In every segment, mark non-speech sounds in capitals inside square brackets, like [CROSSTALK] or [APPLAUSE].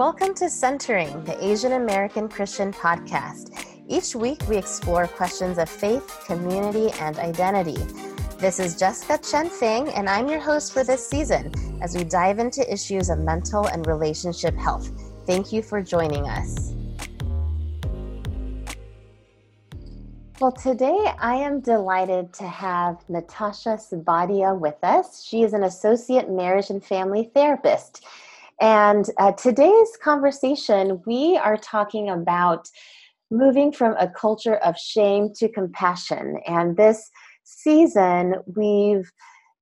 Welcome to Centering, the Asian American Christian podcast. Each week, we explore questions of faith, community, and identity. This is Jessica Chen Feng, and I'm your host for this season as we dive into issues of mental and relationship health. Thank you for joining us. Well, today I am delighted to have Natasha Sabadia with us. She is an associate marriage and family therapist. And uh, today's conversation, we are talking about moving from a culture of shame to compassion. And this season, we've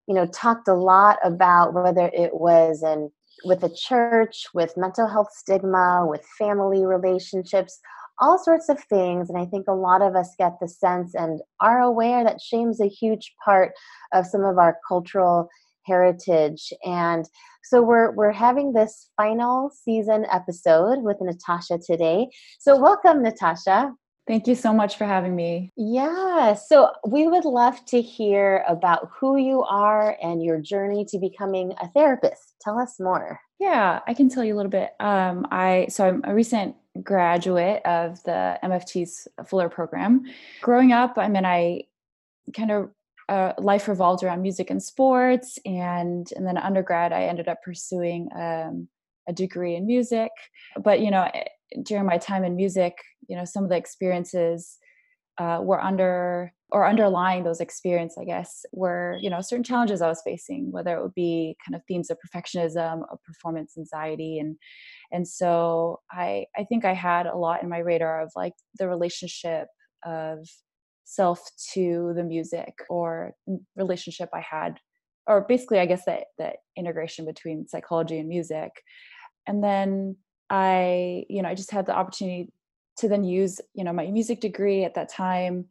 you know talked a lot about whether it was in with the church, with mental health stigma, with family relationships, all sorts of things. And I think a lot of us get the sense and are aware that shame's a huge part of some of our cultural heritage. And so we're we're having this final season episode with Natasha today. So welcome, Natasha. Thank you so much for having me. Yeah, so we would love to hear about who you are and your journey to becoming a therapist. Tell us more. Yeah, I can tell you a little bit. Um, I so I'm a recent graduate of the MFT's Fuller program. Growing up, I mean, I kind of uh, life revolved around music and sports and and then undergrad i ended up pursuing um, a degree in music. But you know eh, during my time in music you know some of the experiences uh, were under or underlying those experiences i guess were you know certain challenges i was facing whether it would be kind of themes of perfectionism or performance anxiety. And and so i i think i had a lot in my radar of like the relationship of self to the music or relationship I had, or basically, I guess that that integration between psychology and music. And then I, you know, I just had the opportunity to then use, you know, my music degree at that time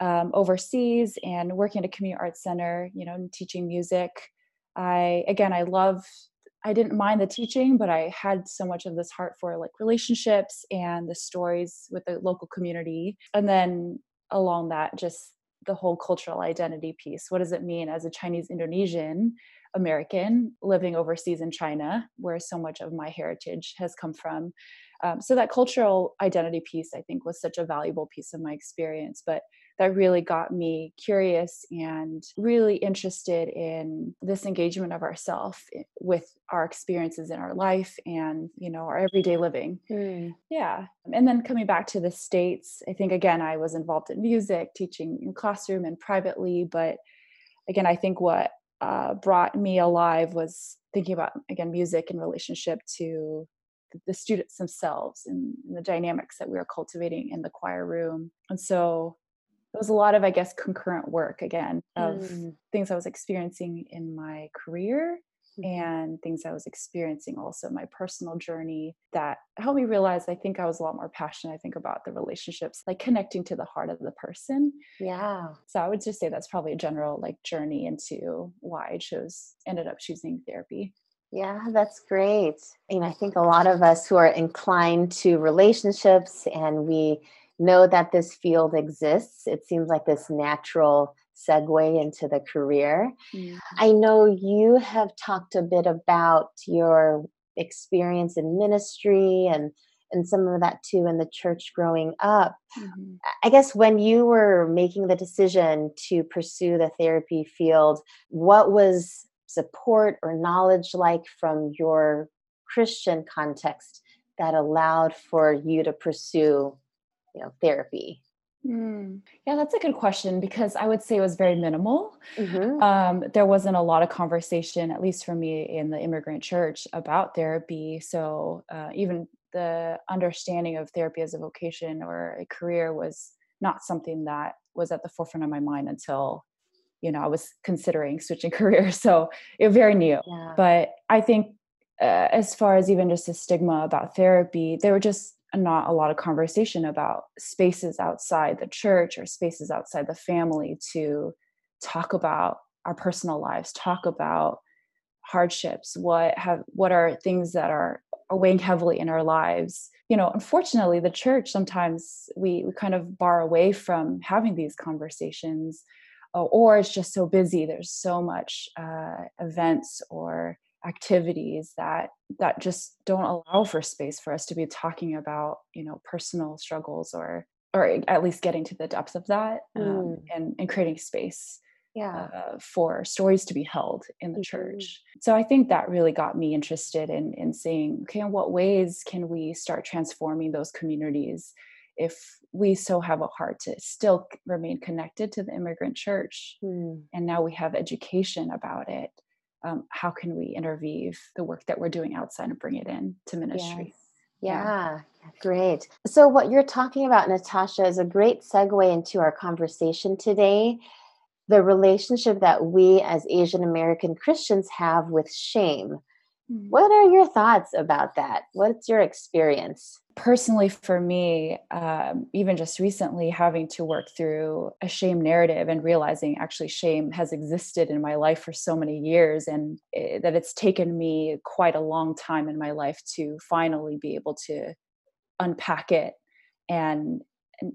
um, overseas and working at a community arts center, you know, and teaching music. I again, I love. I didn't mind the teaching, but I had so much of this heart for like relationships and the stories with the local community. And then along that just the whole cultural identity piece. What does it mean as a chinese indonesian american living overseas in china where so much of my heritage has come from? Um, so that cultural identity piece i think was such a valuable piece of my experience but that really got me curious and really interested in this engagement of ourself with our experiences in our life and you know our everyday living. Mm. yeah. And then coming back to the states i think again i was involved in music teaching in classroom and privately but again i think what uh, brought me alive was thinking about again music in relationship to the students themselves and, the dynamics that we were cultivating in the choir room. And so it was a lot of i guess concurrent work again of mm. things i was experiencing in my career mm-hmm. and things i was experiencing also my personal journey that helped me realize i think i was a lot more passionate i think about the relationships like connecting to the heart of the person yeah so i would just say that's probably a general like journey into why i chose ended up choosing therapy yeah, that's great. And I think a lot of us who are inclined to relationships and we know that this field exists. It seems like this natural segue into the career. Mm-hmm. I know you have talked a bit about your experience in ministry and and some of that too in the church growing up. Mm-hmm. I guess when you were making the decision to pursue the therapy field, what was support or knowledge like from your Christian context that allowed for you to pursue you know therapy Mm. Yeah, that's a good question because I would say it was very minimal. Mm-hmm. Um, there wasn't a lot of conversation, at least for me in the immigrant church, about therapy. So uh, even the understanding of therapy as a vocation or a career was not something that was at the forefront of my mind until you know I was considering switching [LAUGHS] careers. So it was very new. Yeah. But I think uh, as far as even just the stigma about therapy, there were just not a lot of conversation about spaces outside the church or spaces outside the family to talk about our personal lives talk about hardships what have what are things that are weighing heavily in our lives. You know unfortunately the church sometimes we, we kind of bar away from having these conversations or it's just so busy there's so much uh, events or activities that that just don't allow for space for us to be talking about you know personal struggles or or at least getting to the depth of that um, mm. and and creating space yeah. Uh, for stories to be held in the mm-hmm. church. So I think that really got me interested in in seeing okay, in what ways can we start transforming those communities if we so have a heart to still remain connected to the immigrant church, mm. and now we have education about it. Um, how can we interweave the work that we're doing outside and bring it in to ministry? Yes. Yeah, yeah, great. So, what you're talking about, Natasha, is a great segue into our conversation today the relationship that we as Asian American Christians have with shame. Mm-hmm. What are your thoughts about that? What's your experience? Personally, for me, um, even just recently, having to work through a shame narrative and realizing actually shame has existed in my life for so many years, and it, that it's taken me quite a long time in my life to finally be able to unpack it and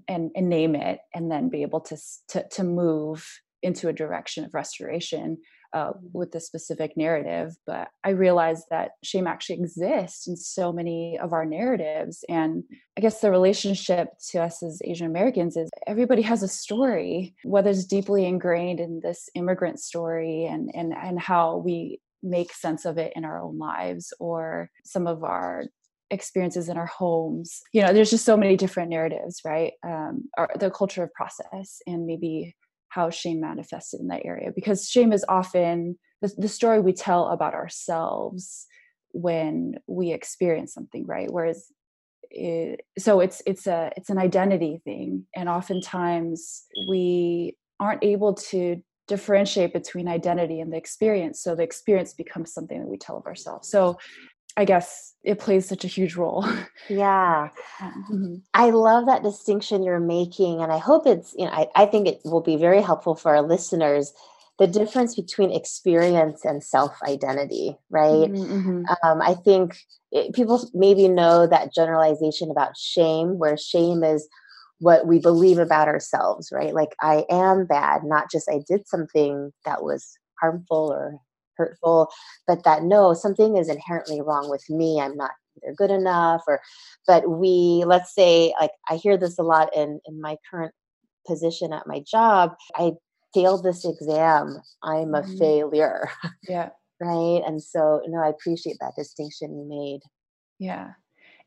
and, and name it, and then be able to to, to move into a direction of restoration uh, with the specific narrative. But I realized that shame actually exists in so many of our narratives. And I guess the relationship to us as Asian Americans is everybody has a story, whether it's deeply ingrained in this immigrant story and, and, and how we make sense of it in our own lives or some of our experiences in our homes you know there's just so many different narratives right um, our, the culture of process and maybe how shame manifested in that area because shame is often the, the story we tell about ourselves when we experience something right? Whereas it, so it's it's a it's an identity thing and oftentimes we aren't able to differentiate between identity and the experience so the experience becomes something that we tell of ourselves. So I guess it plays such a huge role. [LAUGHS] Yeah. Mm-hmm. I love that distinction you're making. And I hope it's, you know, I, I think it will be very helpful for our listeners the difference between experience and self identity, right? Mm-hmm. Um, I think it, people maybe know that generalization about shame, where shame is what we believe about ourselves, right? Like, I am bad, not just I did something that was harmful or hurtful, but that no, something is inherently wrong with me. I'm not either good enough or but we let's say like I hear this a lot in in my current position at my job. I failed this exam. I'm a mm-hmm. failure. Yeah. [LAUGHS] right. And so no, I appreciate that distinction you made. Yeah.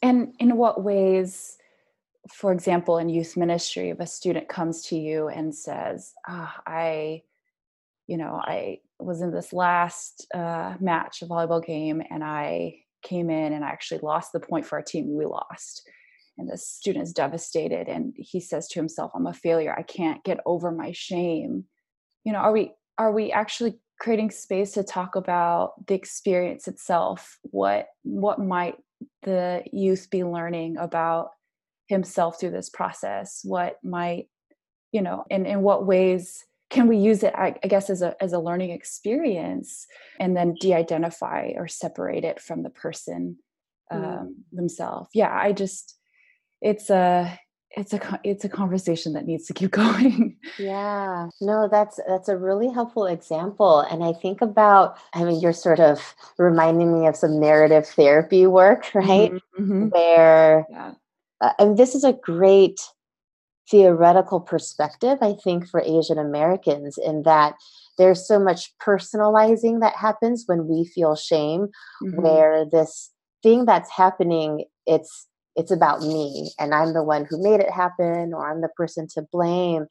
And in what ways for example, in youth ministry, if a student comes to you and says, oh, I, you know, I was in this last uh, match, a volleyball game, and I came in and I actually lost the point for our team. We lost. And the student is devastated and he says to himself, I'm a failure. I can't get over my shame. You know, are we are we actually creating space to talk about the experience itself? What what might the youth be learning about himself through this process? What might, you know, and in what ways can we use it I, I, guess as a as a learning experience and then de-identify or separate it from the person mm. um, mm. themselves yeah i just it's a it's a it's a conversation that needs to keep [LAUGHS] going yeah no that's that's a really helpful example and i think about i mean you're sort of reminding me of some narrative therapy work [LAUGHS] right mm-hmm, mm-hmm. where yeah. uh, and this is a great theoretical perspective, I think, for Asian Americans, in that there's so much personalizing that happens when we feel shame, mm-hmm. where this thing that's happening, it's it's about me and I'm the one who made it happen or I'm the person to blame.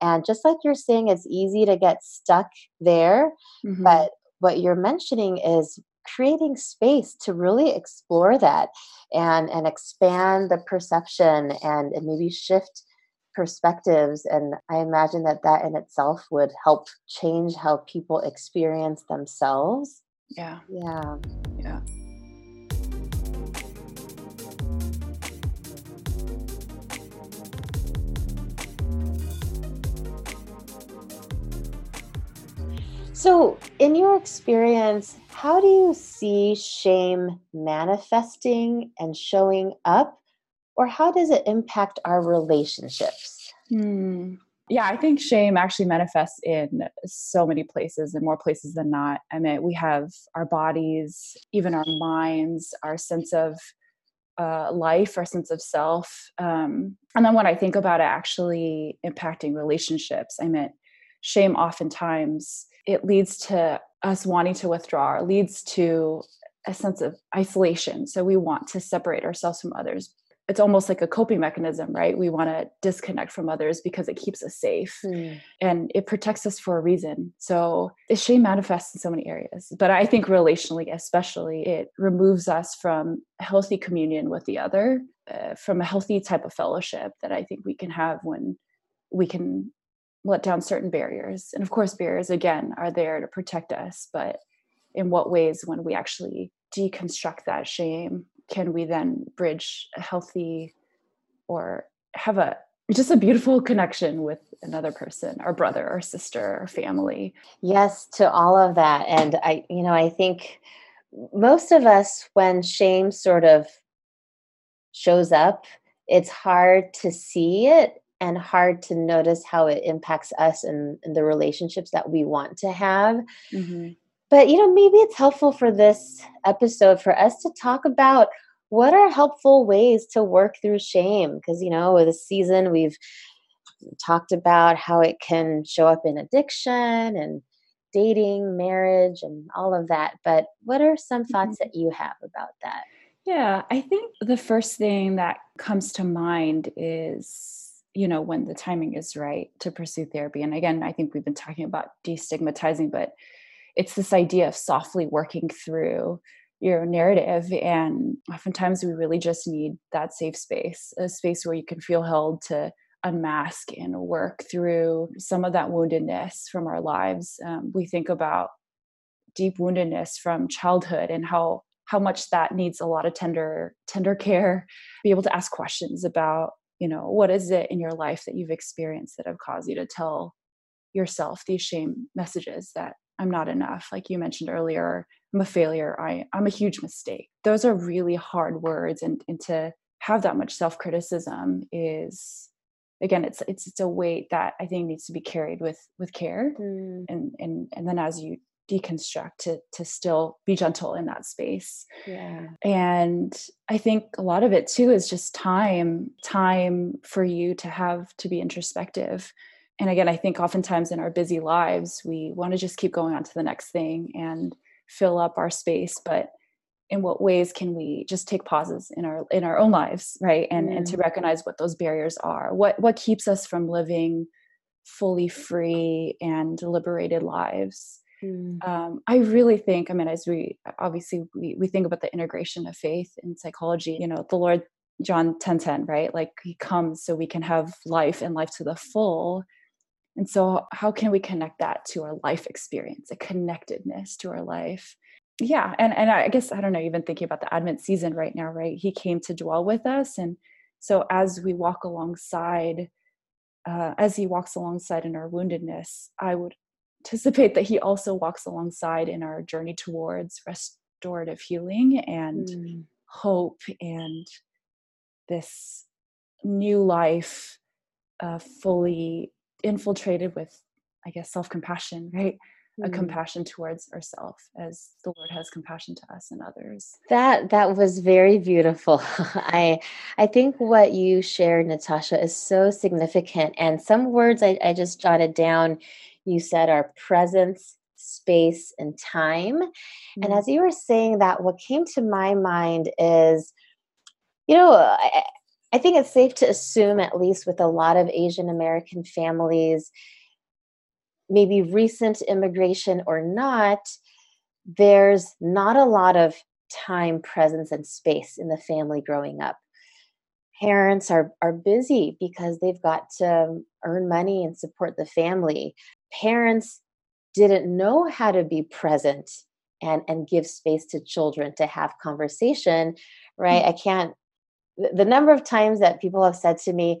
And just like you're saying, it's easy to get stuck there. Mm-hmm. But what you're mentioning is creating space to really explore that and and expand the perception and, and maybe shift perspectives and i imagine that that in itself would help change how people experience themselves. Yeah. Yeah. Yeah. So, in your experience, how do you see shame manifesting and showing up or how does it impact our relationships? Hmm. yeah, I think shame actually manifests in so many places and more places than not. I mean, we have our bodies, even our minds, our sense of uh, life, our sense of self. Um, and then when I think about it actually impacting relationships, I mean, shame oftentimes it leads to us wanting to withdraw, it leads to a sense of isolation. So we want to separate ourselves from others it's almost like a coping mechanism, right? We want to disconnect from others because it keeps us safe mm. and it protects us for a reason. So the shame manifests in so many areas, but I think relationally, especially, it removes us from healthy communion with the other, uh, from a healthy type of fellowship that I think we can have when we can let down certain barriers. And of course, barriers again are there to protect us, but in what ways when we actually deconstruct that shame can we then bridge a healthy or have a just a beautiful connection with another person our brother our sister our family? Yes to all of that. And i you know i think most of us when shame sort of shows up it's hard to see it and hard to notice how it impacts us and, and the relationships that we want to have. Mm-hmm. But, you know, maybe it's helpful for this episode for us to talk about what are helpful ways to work through shame. Because, you know, with this season, we've talked about how it can show up in addiction and dating, marriage, and all of that. But what are some thoughts mm-hmm. that you have about that? Yeah, I think the first thing that comes to mind is you know when the timing is right to pursue therapy and again i think we've been talking about destigmatizing but it's this idea of softly working through your narrative and oftentimes we really just need that safe space a space where you can feel held to unmask and work through some of that woundedness from our lives. Um, we think about deep woundedness from childhood and how how much that needs a lot of tender tender care be able to ask questions about you know what is it in your life that you've experienced that have caused you to tell yourself these shame messages that I'm not enough, like you mentioned earlier, I'm a failure, I, I'm a huge mistake. Those are really hard words and, and to have that much self-criticism is again it's it's it's a weight that I think needs to be carried with with care mm. and and and then as you deconstruct to to still be gentle in that space yeah and i think a lot of it too is just time time for you to have to be introspective and again i think oftentimes in our busy lives we want to just keep going on to the next thing and fill up our space but in what ways can we just take pauses in our in our own lives right and mm. and to mm. recognize what those barriers are what what keeps us from living fully free and liberated lives mm. um, i really think i mean as we obviously we, we think about the integration of faith in psychology you know the lord john 10 10 right like he comes so we can have life and life to the full and so, how can we connect that to our life experience, a connectedness to our life? Yeah. And, and I guess, I don't know, even thinking about the Advent season right now, right? He came to dwell with us. And so, as we walk alongside, uh, as he walks alongside in our woundedness, I would anticipate that he also walks alongside in our journey towards restorative healing and mm. hope and this new life uh, fully infiltrated with i guess self-compassion right? Mm. a compassion towards ourselves as the lord has compassion to us and others. That that was very beautiful. [LAUGHS] I i think what you shared natasha is so significant. And some words i, I just jotted down. You said are presence space and time. Mm. and as you were saying that what came to my mind is you know I, I think it's safe to assume, at least with a lot of Asian American families, maybe recent immigration or not, there's not a lot of time, presence, and space in the family growing up. Parents are, are busy because they've got to earn money and support the family. Parents didn't know how to be present and, and give space to children to have conversation, right? Mm-hmm. I can't the number of times that people have said to me,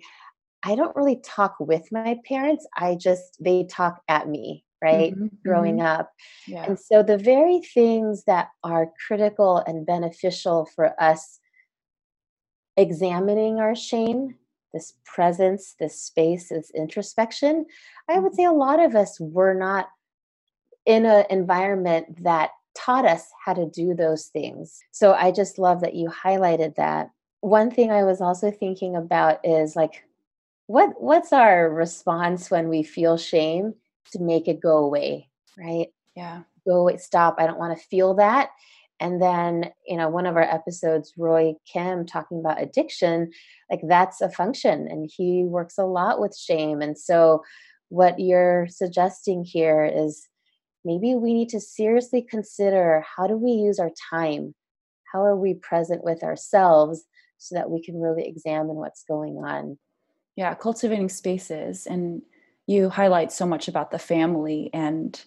I don't really talk with my parents. I just, they talk at me, right? Mm-hmm, Growing mm-hmm. up. Yeah. And so the very things that are critical and beneficial for us examining our shame this presence, this space, this introspection, I would mm-hmm. say a lot of us were not in an environment that taught us how to do those things. So I just love that you highlighted that. One thing I was also thinking about is like what what's our response when we feel shame to make it go away, right? Yeah. Go away, stop. I don't want to feel that. And then, you know, one of our episodes, Roy Kim talking about addiction, like that's a function and he works a lot with shame. And so what you're suggesting here is maybe we need to seriously consider how do we use our time? How are we present with ourselves so that we can really examine what's going on? Yeah, cultivating spaces. And you highlight so much about the family. And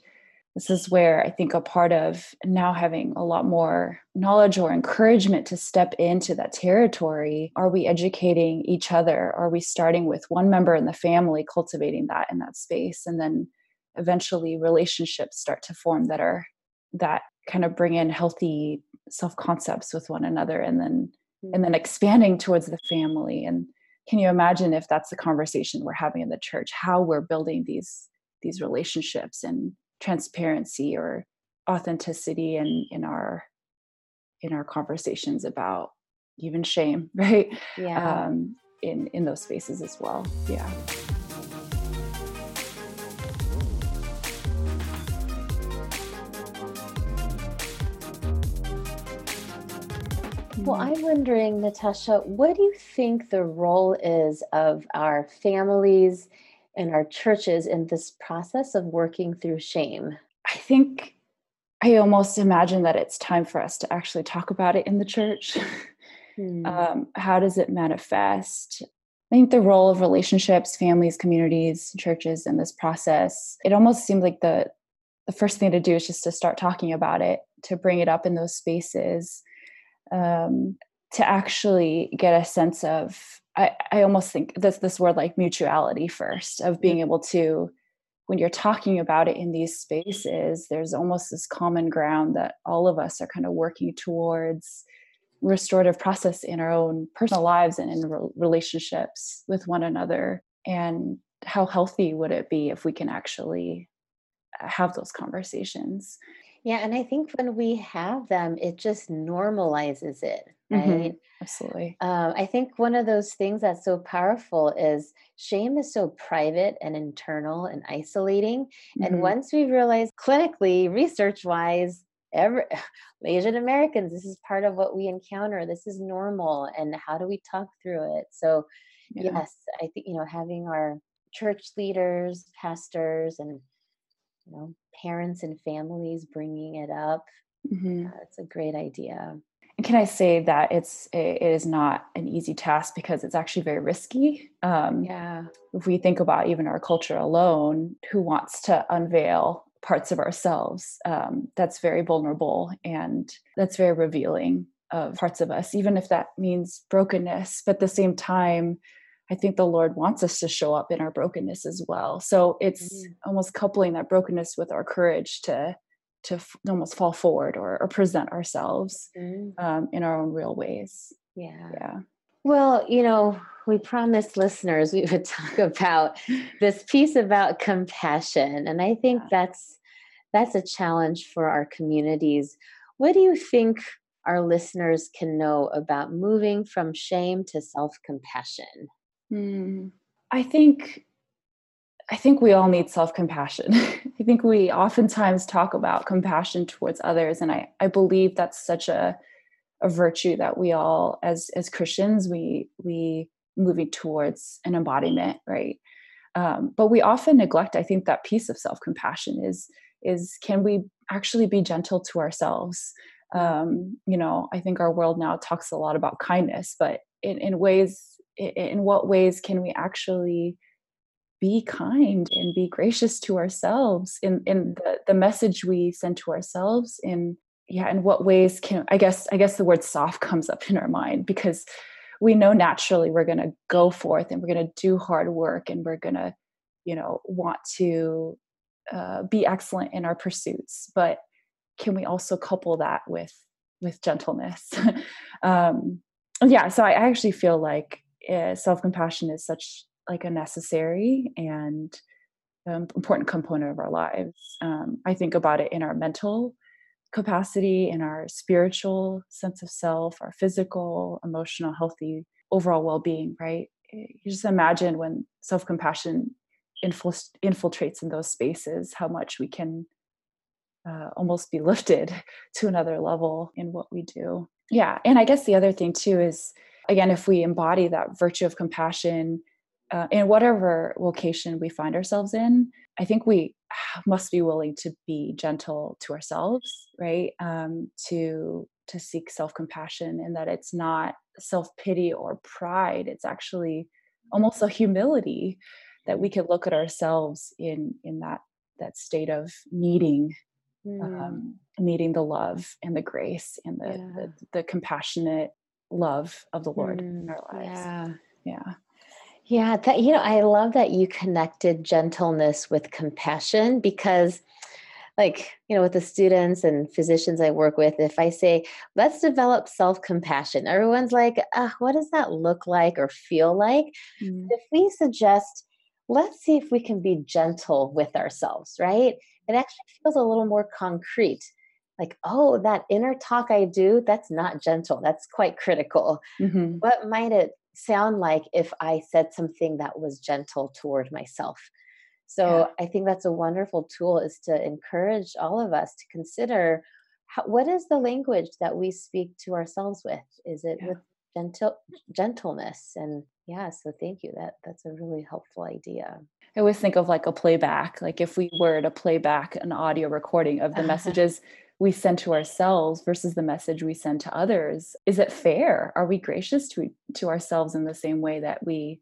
this is where I think a part of now having a lot more knowledge or encouragement to step into that territory. Are we educating each other? Are we starting with one member in the family, cultivating that in that space? And then eventually relationships start to form that are that kind of bring in healthy self concepts with one another and then and then expanding towards the family. And can you imagine if that's the conversation we're having in the church how we're building these these relationships and transparency or authenticity in in our in our conversations about even shame [LAUGHS] right? Yeah. Um in in those spaces as well. Yeah Well, I'm wondering, Natasha, what do you think the role is of our families and our churches in this process of working through shame? I think I almost imagine that it's time for us to actually talk about it in the church. [LAUGHS] Hmm. Um, how does it manifest? I think the role of relationships, families, communities, churches in this process, it almost seems like the the first thing to do is just to start talking about it, to bring it up in those spaces um, to actually get a sense of I, I almost think this this word like mutuality first of being able to when you're talking about it in these spaces there's almost this common ground that all of us are kind of working towards restorative process in our own personal lives and in re- relationships with one another. And how healthy would it be if we can actually uh, have those conversations yeah, and I think when we have them, it just normalizes it, mm-hmm. right? Mm-hmm. Absolutely. Um, I think one of those things that's so powerful is shame is so private and internal and isolating. Mm-hmm. And once we realize clinically, research wise, every [LAUGHS] Asian Americans, this is part of what we encounter. This is normal. And how do we talk through it? So, yeah. yes, I think, you know, having our church leaders, pastors, and you know parents and families bringing it up mm-hmm. uh, it's a great idea and can i say that it's it is not an easy task because it's actually very risky um, yeah if we think about even our culture alone who wants to unveil parts of ourselves um, that's very vulnerable and that's very revealing of parts of us even if that means brokenness but at the same time I think the Lord wants us to show up in our brokenness as well. So it's mm-hmm. almost coupling that brokenness with our courage to to f- almost fall forward or, or present ourselves mm-hmm. um, in our own real ways. Yeah. Yeah. Well, you know, we promised listeners we [LAUGHS] would talk about this piece about compassion, and I think yeah. that's that's a challenge for our communities. What do you think our listeners can know about moving from shame to self compassion? Mm, I think I think we all need self-compassion. [LAUGHS] I think we oftentimes talk about compassion towards others and I I believe that's such a a virtue that we all as as Christians we we moving towards an embodiment, right? Um, but we often neglect I think that piece of self-compassion is is can we actually be gentle to ourselves? Um, you know, I think our world now talks a lot about kindness, but in, in ways in what ways can we actually be kind and be gracious to ourselves in in the, the message we send to ourselves in yeah in what ways can i guess i guess the word soft comes up in our mind because we know naturally we're going to go forth and we're going to do hard work and we're going to you know want to uh, be excellent in our pursuits but can we also couple that with with gentleness? [LAUGHS] Um yeah so I actually feel like uh, self-compassion is such like a necessary and um, important component of our lives. Um, i think about it in our mental capacity in our spiritual sense of self our physical emotional healthy overall well-being right? You just imagine when self-compassion infiltrates in those spaces how much we can uh, almost be [LAUGHS] lifted to another level in what we do. Yeah and i guess the other thing too is again if we embody that virtue of compassion uh, in whatever location we find ourselves in i think we [SIGHS] must be willing to be gentle to ourselves right um, to to seek self-compassion and that it's not self-pity or pride it's actually almost a humility that we could look at ourselves in in that that state of needing mm. um, needing the love and the grace and the, yeah. the, the compassionate love of the lord mm. in our lives yeah yeah yeah that you know i love that you connected gentleness with compassion because like you know with the students and physicians i work with if i say let's develop self-compassion everyone's like uh, what does that look like or feel like mm. if we suggest let's see if we can be gentle with ourselves right it actually feels a little more concrete like oh that inner talk i do that's not gentle that's quite critical mm-hmm. what might it sound like if i said something that was gentle toward myself so yeah. I think that's a wonderful tool is to encourage all of us to consider how, what is the language that we speak to ourselves with? Is it yeah. with gentle gentleness? And yeah, so thank you. That that's a really helpful idea. I always think of like a playback, like if we were to play back an audio recording of the [LAUGHS] messages we send to ourselves versus the message we send to others. Is it fair? Are we gracious to to ourselves in the same way that we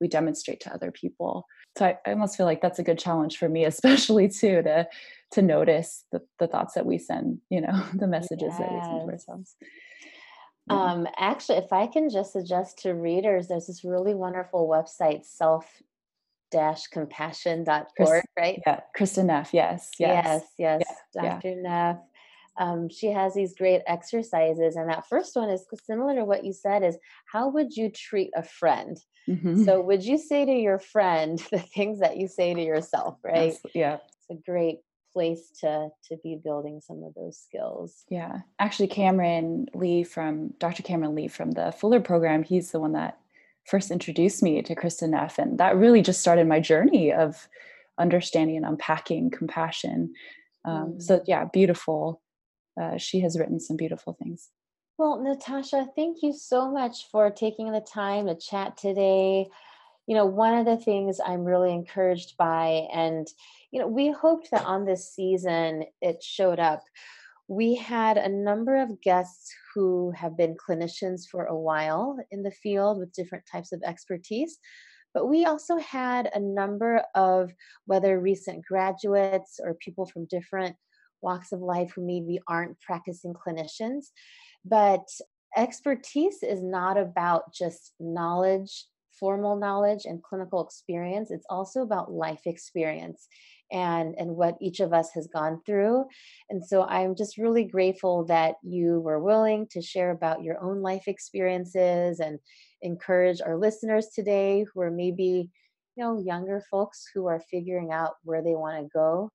we demonstrate to other people? so I, I almost feel like that's a good challenge for me [LAUGHS] especially too to to notice the, the thoughts that we send you know [LAUGHS] the messages yes. that we send to ourselves um, actually if i can just suggest to readers there's this really wonderful website self dash compassion.org right yeah kristin neff yes yes yes, yes. Yeah. dr yeah. neff um, she has these great exercises and that first one is similar to what you said is how would you treat a friend mm-hmm. so would you say to your friend [LAUGHS] the things that you say to yourself right yes. yeah it's a great place to to be building some of those skills yeah actually cameron lee from dr cameron lee from the fuller program he's the one that first introduced me to kristin neff and that really just started my journey of understanding and unpacking compassion um, mm. so yeah beautiful uh, she has written some beautiful things. Well, Natasha, thank you so much for taking the time to chat today. You know, one of the things I'm really encouraged by, and, you know, we hoped that on this season it showed up. We had a number of guests who have been clinicians for a while in the field with different types of expertise. But we also had a number of whether recent graduates or people from different walks of life who maybe aren't practicing clinicians. But expertise is not about just knowledge, formal knowledge, and clinical experience. It's also about life experience and and what each of us has gone through and so i'm just really grateful that you were willing to share about your own life experiences and encourage our listeners today who are maybe you know younger folks who are figuring out where they want to go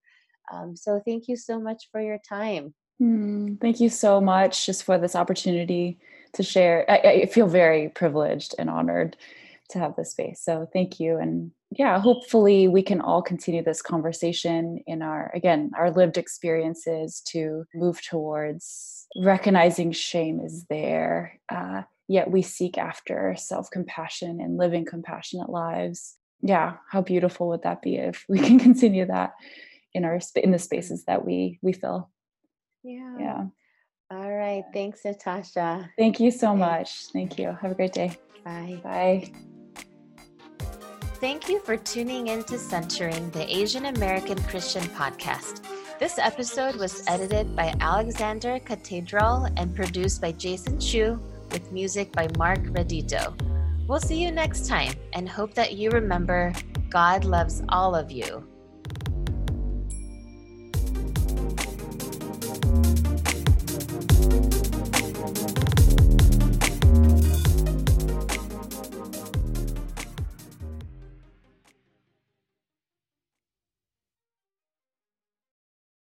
um, so thank you so much for your time. Mm, thank you so much just for this opportunity to share. I, I feel very privileged and honored to have this space. So thank you. And yeah, hopefully we can all continue this conversation in our, again, our lived experiences to move towards recognizing shame is there. Uh, yet we seek after self compassion and living compassionate lives. Yeah, how beautiful would that be if we [LAUGHS] can continue that in our in the spaces that we we fill? Yeah. Yeah. All right. Thanks natasha. Thank you so much. Thank you. Have a great day. Bye. Bye Thank you for tuning in to Centering the Asian American Christian podcast. This episode was edited by Alexander Cathedral and produced by Jason Chu with music by Mark Redito. We'll see you next time and hope that you remember God loves all of you